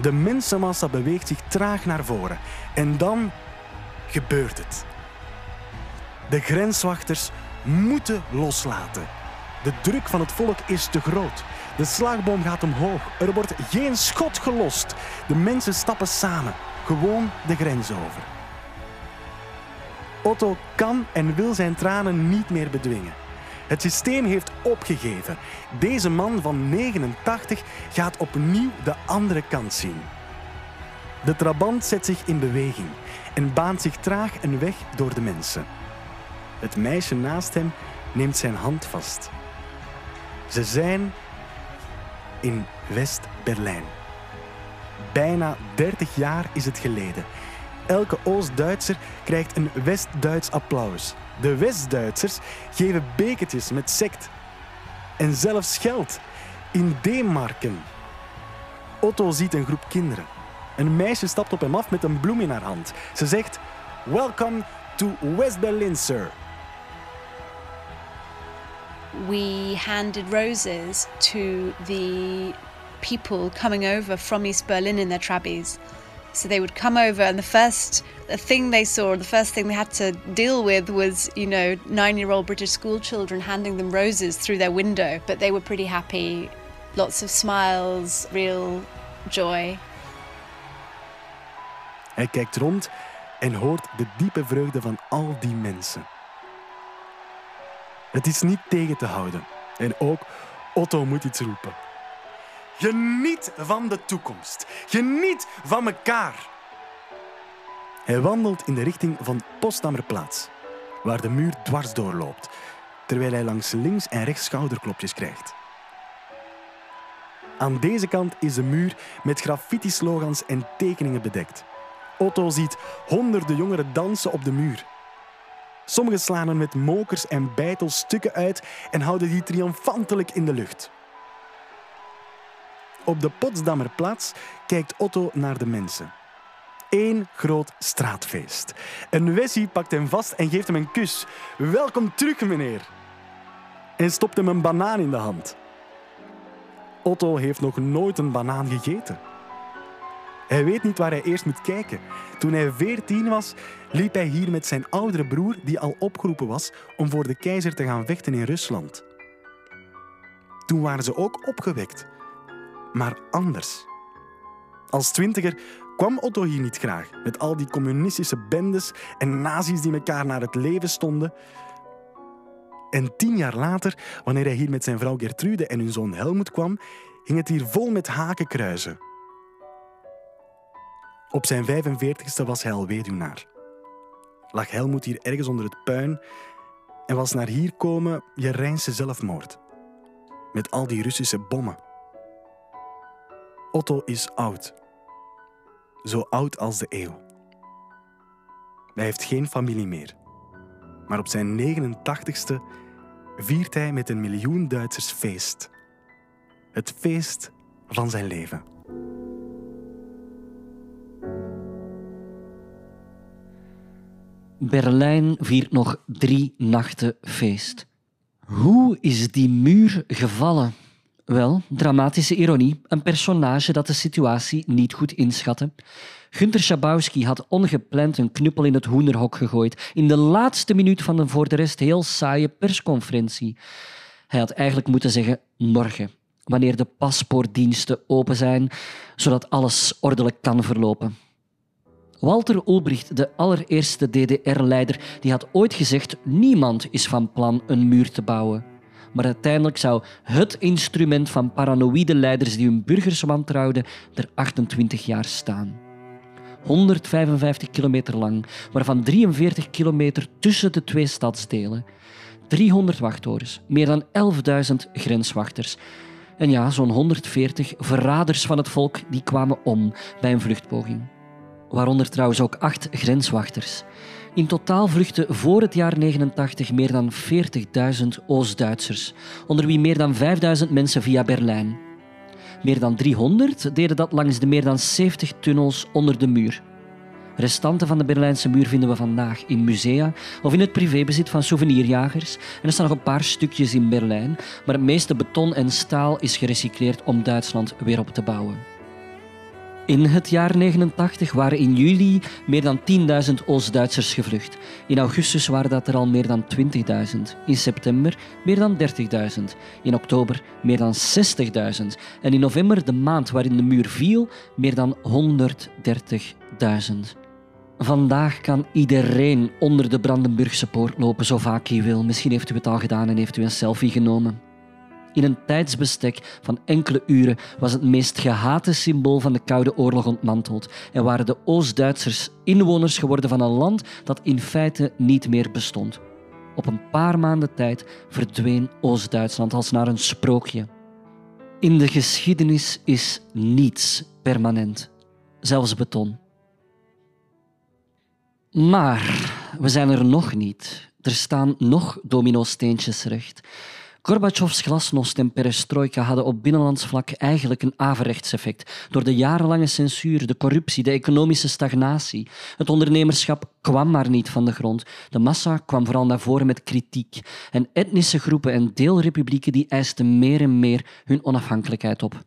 De mensenmassa beweegt zich traag naar voren. En dan gebeurt het. De grenswachters moeten loslaten. De druk van het volk is te groot. De slagboom gaat omhoog. Er wordt geen schot gelost. De mensen stappen samen, gewoon de grens over. Otto kan en wil zijn tranen niet meer bedwingen. Het systeem heeft opgegeven. Deze man van 89 gaat opnieuw de andere kant zien. De trabant zet zich in beweging en baant zich traag een weg door de mensen. Het meisje naast hem neemt zijn hand vast. Ze zijn in West-Berlijn. Bijna 30 jaar is het geleden. Elke Oost-Duitser krijgt een West-Duits applaus. De West-Duitsers geven bekertjes met sect. En zelfs geld in D-marken. Otto ziet een groep kinderen. Een meisje stapt op hem af met een bloem in haar hand. Ze zegt: Welcome to West Berlin, sir. we handed roses to the people coming over from East Berlin in their trabbies. So they would come over, and the first thing they saw, the first thing they had to deal with was, you know, nine year old British school children handing them roses through their window. But they were pretty happy. Lots of smiles, real joy. Hij kijkt rond en hoort de diepe vreugde van al die mensen. Het is niet tegen te houden. En ook Otto moet iets roepen. Geniet van de toekomst. Geniet van elkaar. Hij wandelt in de richting van Postdammerplaats, waar de muur dwars doorloopt, terwijl hij langs links en rechts schouderklopjes krijgt. Aan deze kant is de muur met graffiti-slogans en tekeningen bedekt. Otto ziet honderden jongeren dansen op de muur. Sommigen slaan er met mokers en beitels stukken uit en houden die triomfantelijk in de lucht. Op de Potsdamerplaats kijkt Otto naar de mensen. Eén groot straatfeest. Een Wessie pakt hem vast en geeft hem een kus. Welkom terug, meneer. En stopt hem een banaan in de hand. Otto heeft nog nooit een banaan gegeten. Hij weet niet waar hij eerst moet kijken. Toen hij veertien was, liep hij hier met zijn oudere broer, die al opgeroepen was om voor de keizer te gaan vechten in Rusland. Toen waren ze ook opgewekt, maar anders. Als twintiger kwam Otto hier niet graag, met al die communistische bendes en nazi's die elkaar naar het leven stonden. En tien jaar later, wanneer hij hier met zijn vrouw Gertrude en hun zoon Helmut kwam, ging het hier vol met hakenkruizen. Op zijn 45ste was hij al weduwnaar. Lag Helmoet hier ergens onder het puin en was naar hier komen je Rijnse zelfmoord. Met al die Russische bommen. Otto is oud. Zo oud als de eeuw. Hij heeft geen familie meer. Maar op zijn 89ste viert hij met een miljoen Duitsers feest. Het feest van zijn leven. Berlijn viert nog drie nachten feest. Hoe is die muur gevallen? Wel, dramatische ironie. Een personage dat de situatie niet goed inschatte. Günter Schabowski had ongepland een knuppel in het hoenderhok gegooid in de laatste minuut van een voor de rest heel saaie persconferentie. Hij had eigenlijk moeten zeggen morgen, wanneer de paspoortdiensten open zijn, zodat alles ordelijk kan verlopen. Walter Ulbricht, de allereerste DDR-leider, die had ooit gezegd: niemand is van plan een muur te bouwen. Maar uiteindelijk zou het instrument van paranoïde leiders die hun burgers wantrouwden er 28 jaar staan. 155 kilometer lang, waarvan 43 kilometer tussen de twee stadsdelen. 300 wachttorens, meer dan 11.000 grenswachters. En ja, zo'n 140 verraders van het volk die kwamen om bij een vluchtpoging waaronder trouwens ook acht grenswachters. In totaal vluchtten voor het jaar 89 meer dan 40.000 Oost-Duitsers, onder wie meer dan 5.000 mensen via Berlijn. Meer dan 300 deden dat langs de meer dan 70 tunnels onder de muur. Restanten van de Berlijnse muur vinden we vandaag in musea of in het privébezit van souvenirjagers. En er staan nog een paar stukjes in Berlijn, maar het meeste beton en staal is gerecycleerd om Duitsland weer op te bouwen. In het jaar 89 waren in juli meer dan 10.000 Oost-Duitsers gevlucht. In augustus waren dat er al meer dan 20.000. In september meer dan 30.000. In oktober meer dan 60.000. En in november, de maand waarin de muur viel, meer dan 130.000. Vandaag kan iedereen onder de Brandenburgse poort lopen, zo vaak hij wil. Misschien heeft u het al gedaan en heeft u een selfie genomen. In een tijdsbestek van enkele uren was het meest gehate symbool van de Koude Oorlog ontmanteld en waren de Oost-Duitsers inwoners geworden van een land dat in feite niet meer bestond. Op een paar maanden tijd verdween Oost-Duitsland als naar een sprookje. In de geschiedenis is niets permanent, zelfs beton. Maar we zijn er nog niet. Er staan nog domino-steentjes recht. Gorbachevs glasnost en perestroika hadden op binnenlands vlak eigenlijk een averechtseffect. Door de jarenlange censuur, de corruptie, de economische stagnatie. Het ondernemerschap kwam maar niet van de grond. De massa kwam vooral naar voren met kritiek. En etnische groepen en deelrepublieken die eisten meer en meer hun onafhankelijkheid op.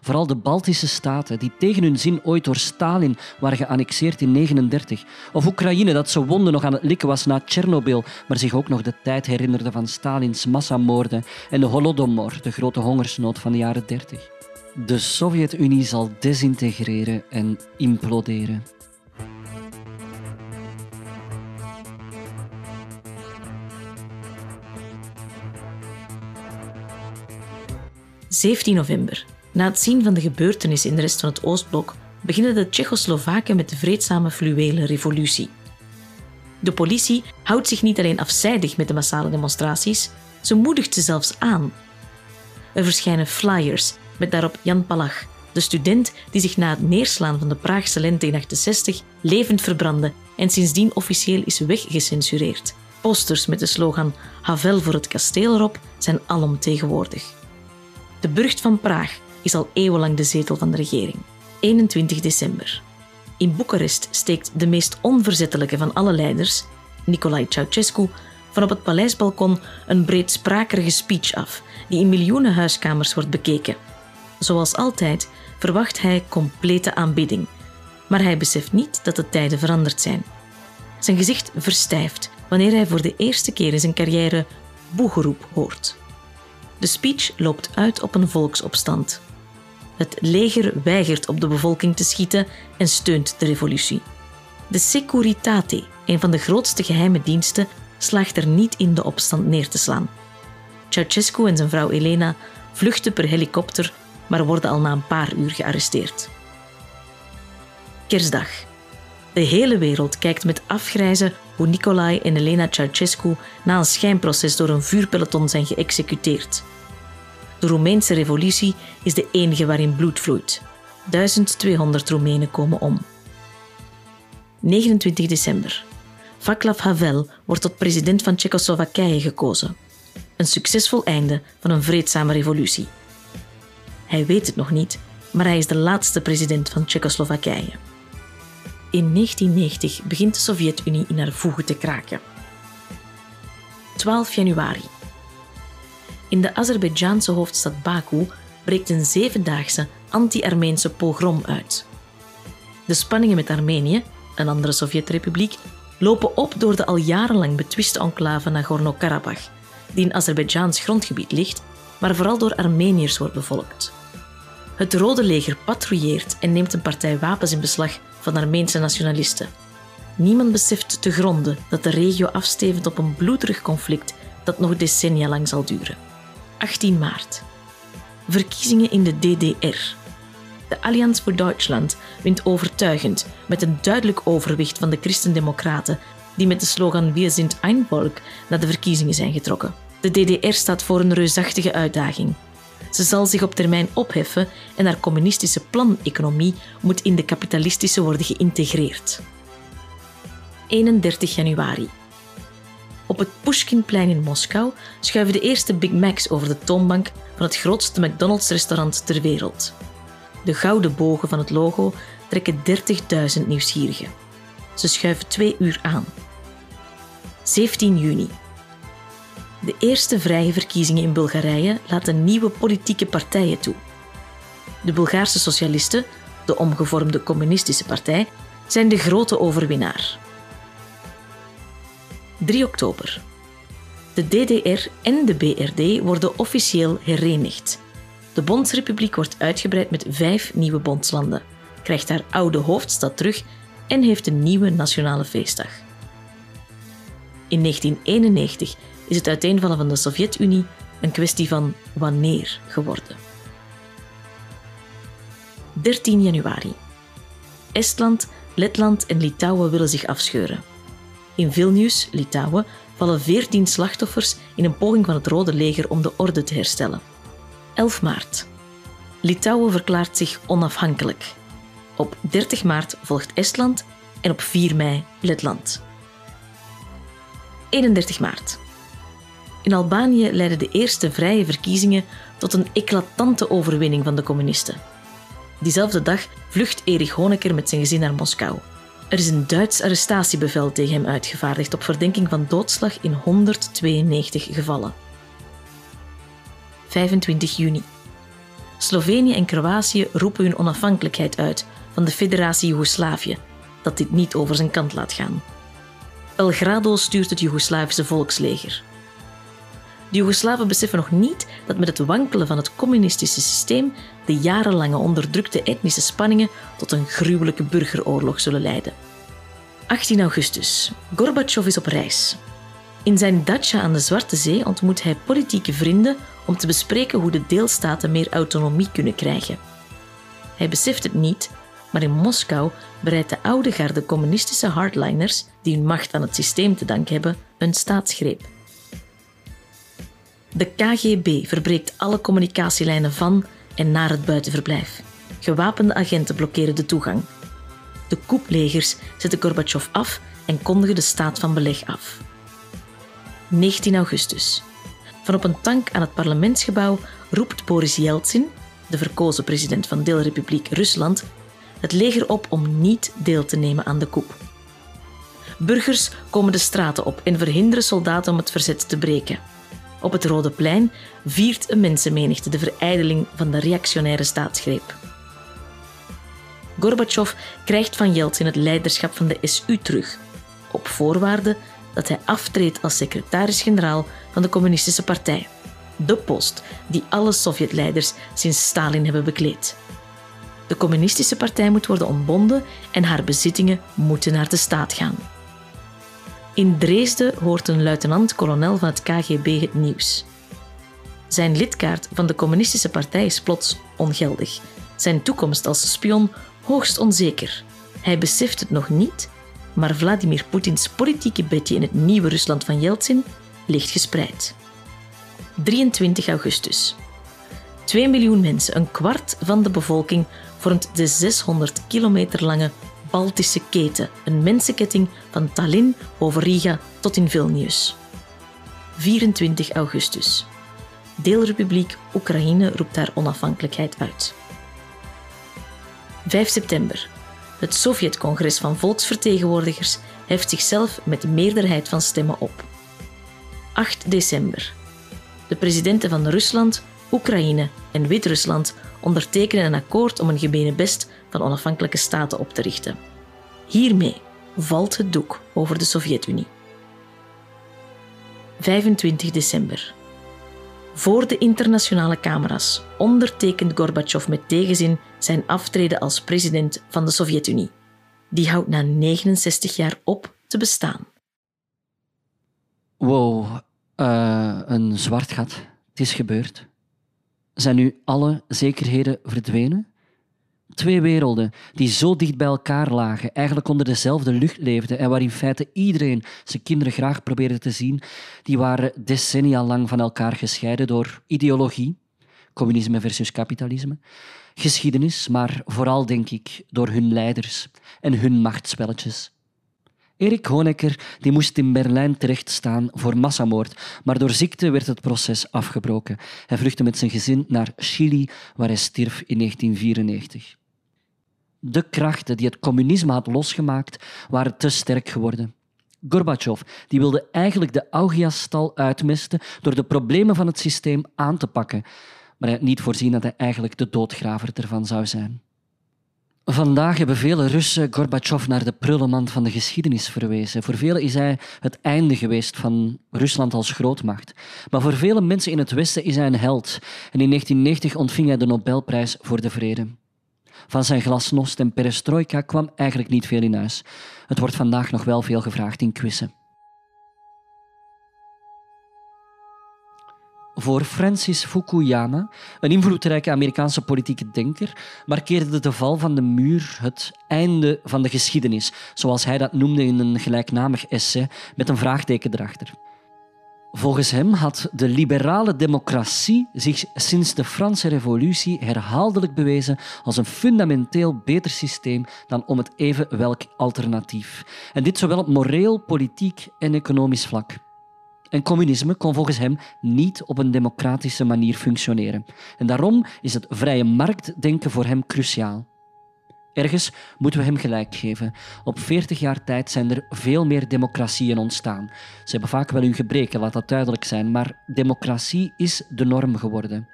Vooral de Baltische staten, die tegen hun zin ooit door Stalin waren geannexeerd in 1939. Of Oekraïne, dat zo wonden nog aan het likken was na Tsjernobyl, maar zich ook nog de tijd herinnerde van Stalins massamoorden en de Holodomor, de grote hongersnood van de jaren 30. De Sovjet-Unie zal desintegreren en imploderen. 17 november. Na het zien van de gebeurtenissen in de rest van het Oostblok beginnen de Tsjechoslowaken met de vreedzame fluwele revolutie. De politie houdt zich niet alleen afzijdig met de massale demonstraties, ze moedigt ze zelfs aan. Er verschijnen flyers met daarop Jan Palach, de student die zich na het neerslaan van de Praagse lente in 68 levend verbrandde en sindsdien officieel is weggecensureerd. Posters met de slogan Havel voor het kasteel erop zijn alomtegenwoordig. De burcht van Praag is al eeuwenlang de zetel van de regering. 21 december. In Boekarest steekt de meest onverzettelijke van alle leiders, Nicolae Ceausescu, van op het paleisbalkon een breedsprakerige speech af, die in miljoenen huiskamers wordt bekeken. Zoals altijd verwacht hij complete aanbidding, maar hij beseft niet dat de tijden veranderd zijn. Zijn gezicht verstijft wanneer hij voor de eerste keer in zijn carrière boegeroep hoort. De speech loopt uit op een volksopstand. Het leger weigert op de bevolking te schieten en steunt de revolutie. De Securitate, een van de grootste geheime diensten, slaagt er niet in de opstand neer te slaan. Ceausescu en zijn vrouw Elena vluchten per helikopter, maar worden al na een paar uur gearresteerd. Kerstdag. De hele wereld kijkt met afgrijzen hoe Nicolae en Elena Ceausescu na een schijnproces door een vuurpeloton zijn geëxecuteerd. De Roemeense revolutie is de enige waarin bloed vloeit. 1200 Roemenen komen om. 29 december. Václav Havel wordt tot president van Tsjechoslowakije gekozen. Een succesvol einde van een vreedzame revolutie. Hij weet het nog niet, maar hij is de laatste president van Tsjechoslowakije. In 1990 begint de Sovjet-Unie in haar voegen te kraken. 12 januari. In de Azerbeidjaanse hoofdstad Baku breekt een zevendaagse anti-Armeense pogrom uit. De spanningen met Armenië, een andere Sovjetrepubliek, lopen op door de al jarenlang betwiste enclave Nagorno-Karabakh, die in Azerbeidzjaans grondgebied ligt, maar vooral door Armeniërs wordt bevolkt. Het Rode Leger patrouilleert en neemt een partij wapens in beslag van Armeense nationalisten. Niemand beseft te gronden dat de regio afstevend op een bloederig conflict dat nog decennia lang zal duren. 18 maart. Verkiezingen in de DDR. De Allianz voor Duitsland wint overtuigend met een duidelijk overwicht van de Christendemocraten die met de slogan Wir sind ein Volk naar de verkiezingen zijn getrokken. De DDR staat voor een reusachtige uitdaging. Ze zal zich op termijn opheffen en haar communistische planeconomie moet in de kapitalistische worden geïntegreerd. 31 januari. Op het Pushkinplein in Moskou schuiven de eerste Big Macs over de toonbank van het grootste McDonald's-restaurant ter wereld. De gouden bogen van het logo trekken 30.000 nieuwsgierigen. Ze schuiven twee uur aan. 17 juni. De eerste vrije verkiezingen in Bulgarije laten nieuwe politieke partijen toe. De Bulgaarse socialisten, de omgevormde communistische partij, zijn de grote overwinnaar. 3 oktober. De DDR en de BRD worden officieel herenigd. De Bondsrepubliek wordt uitgebreid met vijf nieuwe bondslanden, krijgt haar oude hoofdstad terug en heeft een nieuwe nationale feestdag. In 1991 is het uiteenvallen van de Sovjet-Unie een kwestie van wanneer geworden. 13 januari. Estland, Letland en Litouwen willen zich afscheuren. In Vilnius, Litouwen, vallen 14 slachtoffers in een poging van het Rode Leger om de orde te herstellen. 11 maart. Litouwen verklaart zich onafhankelijk. Op 30 maart volgt Estland en op 4 mei Letland. 31 maart. In Albanië leidden de eerste vrije verkiezingen tot een eclatante overwinning van de communisten. Diezelfde dag vlucht Erich Honecker met zijn gezin naar Moskou. Er is een Duits arrestatiebevel tegen hem uitgevaardigd op verdenking van doodslag in 192 gevallen. 25 juni. Slovenië en Kroatië roepen hun onafhankelijkheid uit van de Federatie Joegoslavië, dat dit niet over zijn kant laat gaan. Belgrado stuurt het Joegoslavische volksleger. De Joegoslaven beseffen nog niet dat met het wankelen van het communistische systeem de jarenlange onderdrukte etnische spanningen tot een gruwelijke burgeroorlog zullen leiden. 18 augustus. Gorbachev is op reis. In zijn dacha aan de Zwarte Zee ontmoet hij politieke vrienden om te bespreken hoe de deelstaten meer autonomie kunnen krijgen. Hij beseft het niet, maar in Moskou bereidt de oude garde communistische hardliners, die hun macht aan het systeem te danken hebben, een staatsgreep. De KGB verbreekt alle communicatielijnen van en naar het buitenverblijf. Gewapende agenten blokkeren de toegang. De koeplegers zetten Gorbachev af en kondigen de staat van beleg af. 19 augustus. Van op een tank aan het parlementsgebouw roept Boris Yeltsin, de verkozen president van deelrepubliek Rusland, het leger op om niet deel te nemen aan de coup. Burgers komen de straten op en verhinderen soldaten om het verzet te breken. Op het Rode Plein viert een mensenmenigte de verijdeling van de reactionaire staatsgreep. Gorbachev krijgt van Yeltsin het leiderschap van de SU terug, op voorwaarde dat hij aftreedt als secretaris-generaal van de Communistische Partij, de post die alle Sovjetleiders sinds Stalin hebben bekleed. De Communistische Partij moet worden ontbonden en haar bezittingen moeten naar de staat gaan. In Dresden hoort een luitenant-kolonel van het KGB het nieuws. Zijn lidkaart van de Communistische Partij is plots ongeldig. Zijn toekomst als spion hoogst onzeker. Hij beseft het nog niet, maar Vladimir Poetins politieke bedje in het nieuwe Rusland van Yeltsin ligt gespreid. 23 augustus. 2 miljoen mensen, een kwart van de bevolking, vormt de 600 kilometer lange Baltische keten, een mensenketting van Tallinn over Riga tot in Vilnius. 24 augustus. Deelrepubliek Oekraïne roept haar onafhankelijkheid uit. 5 september. Het Sovjet-congres van volksvertegenwoordigers heft zichzelf met meerderheid van stemmen op. 8 december. De presidenten van Rusland, Oekraïne en Wit-Rusland ondertekenen een akkoord om een gemene best van onafhankelijke staten op te richten. Hiermee valt het doek over de Sovjet-Unie. 25 december. Voor de internationale camera's ondertekent Gorbachev met tegenzin zijn aftreden als president van de Sovjet-Unie. Die houdt na 69 jaar op te bestaan. Wow, uh, een zwart gat. Het is gebeurd. Zijn nu alle zekerheden verdwenen? Twee werelden die zo dicht bij elkaar lagen, eigenlijk onder dezelfde lucht leefden en waar in feite iedereen zijn kinderen graag probeerde te zien, die waren decennia lang van elkaar gescheiden door ideologie, communisme versus kapitalisme, geschiedenis, maar vooral denk ik door hun leiders en hun machtspelletjes. Erik Honecker die moest in Berlijn terechtstaan voor massamoord, maar door ziekte werd het proces afgebroken. Hij vluchtte met zijn gezin naar Chili, waar hij stierf in 1994. De krachten die het communisme had losgemaakt, waren te sterk geworden. Gorbachev die wilde eigenlijk de Augiasstal uitmesten door de problemen van het systeem aan te pakken, maar hij had niet voorzien dat hij eigenlijk de doodgraver ervan zou zijn. Vandaag hebben vele Russen Gorbachev naar de prullenman van de geschiedenis verwezen. Voor velen is hij het einde geweest van Rusland als grootmacht. Maar voor vele mensen in het Westen is hij een held. En in 1990 ontving hij de Nobelprijs voor de Vrede. Van zijn glasnost en perestroika kwam eigenlijk niet veel in huis. Het wordt vandaag nog wel veel gevraagd in quizzen. Voor Francis Fukuyama, een invloedrijke Amerikaanse politieke denker, markeerde de val van de muur het einde van de geschiedenis, zoals hij dat noemde in een gelijknamig essay met een vraagteken erachter. Volgens hem had de liberale democratie zich sinds de Franse Revolutie herhaaldelijk bewezen als een fundamenteel beter systeem dan om het even welk alternatief. En dit zowel op moreel, politiek en economisch vlak. En communisme kon volgens hem niet op een democratische manier functioneren. En daarom is het vrije marktdenken voor hem cruciaal. Ergens moeten we hem gelijk geven. Op 40 jaar tijd zijn er veel meer democratieën ontstaan. Ze hebben vaak wel hun gebreken, laat dat duidelijk zijn, maar democratie is de norm geworden.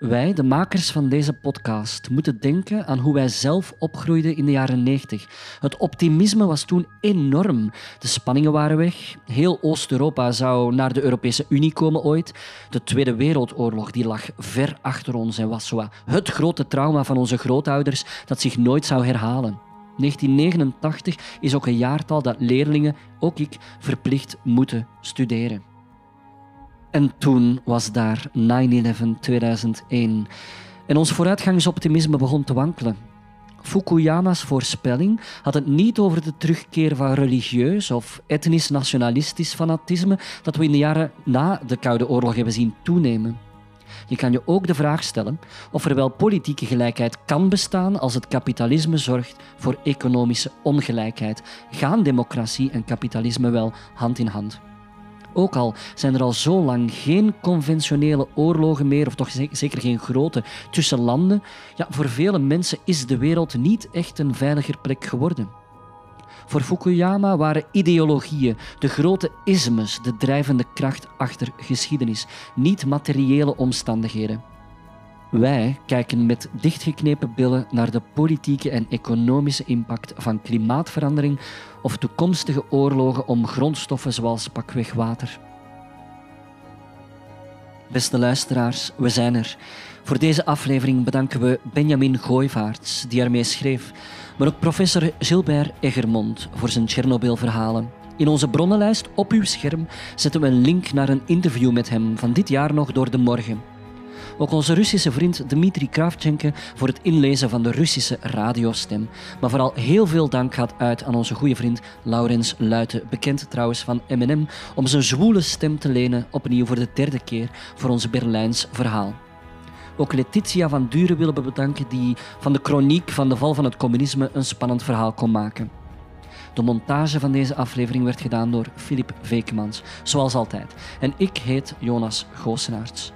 Wij, de makers van deze podcast, moeten denken aan hoe wij zelf opgroeiden in de jaren 90. Het optimisme was toen enorm. De spanningen waren weg. Heel Oost-Europa zou naar de Europese Unie komen ooit. De Tweede Wereldoorlog die lag ver achter ons en was het grote trauma van onze grootouders dat zich nooit zou herhalen. 1989 is ook een jaartal dat leerlingen, ook ik, verplicht moeten studeren. En toen was daar 9-11 2001. En ons vooruitgangsoptimisme begon te wankelen. Fukuyama's voorspelling had het niet over de terugkeer van religieus of etnisch-nationalistisch fanatisme dat we in de jaren na de Koude Oorlog hebben zien toenemen. Je kan je ook de vraag stellen of er wel politieke gelijkheid kan bestaan als het kapitalisme zorgt voor economische ongelijkheid. Gaan democratie en kapitalisme wel hand in hand? Ook al zijn er al zo lang geen conventionele oorlogen meer, of toch zeker geen grote, tussen landen, ja, voor vele mensen is de wereld niet echt een veiliger plek geworden. Voor Fukuyama waren ideologieën, de grote ismes, de drijvende kracht achter geschiedenis, niet materiële omstandigheden. Wij kijken met dichtgeknepen billen naar de politieke en economische impact van klimaatverandering of toekomstige oorlogen om grondstoffen zoals pakweg water. Beste luisteraars, we zijn er. Voor deze aflevering bedanken we Benjamin Gooivaarts, die ermee schreef, maar ook professor Gilbert Egermond voor zijn Tsjernobyl-verhalen. In onze bronnenlijst op uw scherm zetten we een link naar een interview met hem van dit jaar nog door de morgen. Ook onze Russische vriend Dmitri Kravchenko voor het inlezen van de Russische radiostem. Maar vooral heel veel dank gaat uit aan onze goede vriend Laurens Luiten, bekend trouwens van M&M, om zijn zwoele stem te lenen opnieuw voor de derde keer voor ons Berlijns verhaal. Ook Letitia van Duren willen we bedanken, die van de chroniek van de val van het communisme een spannend verhaal kon maken. De montage van deze aflevering werd gedaan door Filip Vekemans, zoals altijd. En ik heet Jonas Goosenaerts.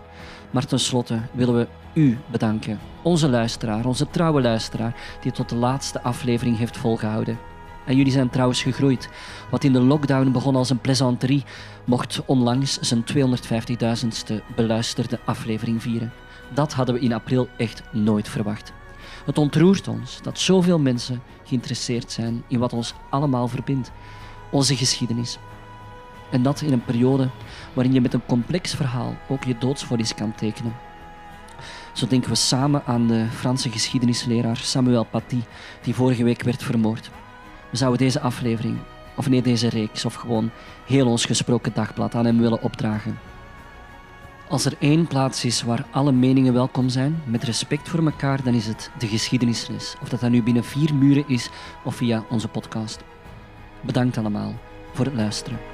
Maar tenslotte willen we u bedanken. Onze luisteraar, onze trouwe luisteraar, die tot de laatste aflevering heeft volgehouden. En jullie zijn trouwens gegroeid. Wat in de lockdown begon als een plaisanterie, mocht onlangs zijn 250.000ste beluisterde aflevering vieren. Dat hadden we in april echt nooit verwacht. Het ontroert ons dat zoveel mensen geïnteresseerd zijn in wat ons allemaal verbindt: onze geschiedenis. En dat in een periode waarin je met een complex verhaal ook je doodsvonnis kan tekenen. Zo denken we samen aan de Franse geschiedenisleraar Samuel Paty, die vorige week werd vermoord. We zouden deze aflevering, of nee, deze reeks, of gewoon heel ons gesproken dagblad aan hem willen opdragen. Als er één plaats is waar alle meningen welkom zijn, met respect voor elkaar, dan is het de geschiedenisles. Of dat dat nu binnen vier muren is of via onze podcast. Bedankt allemaal voor het luisteren.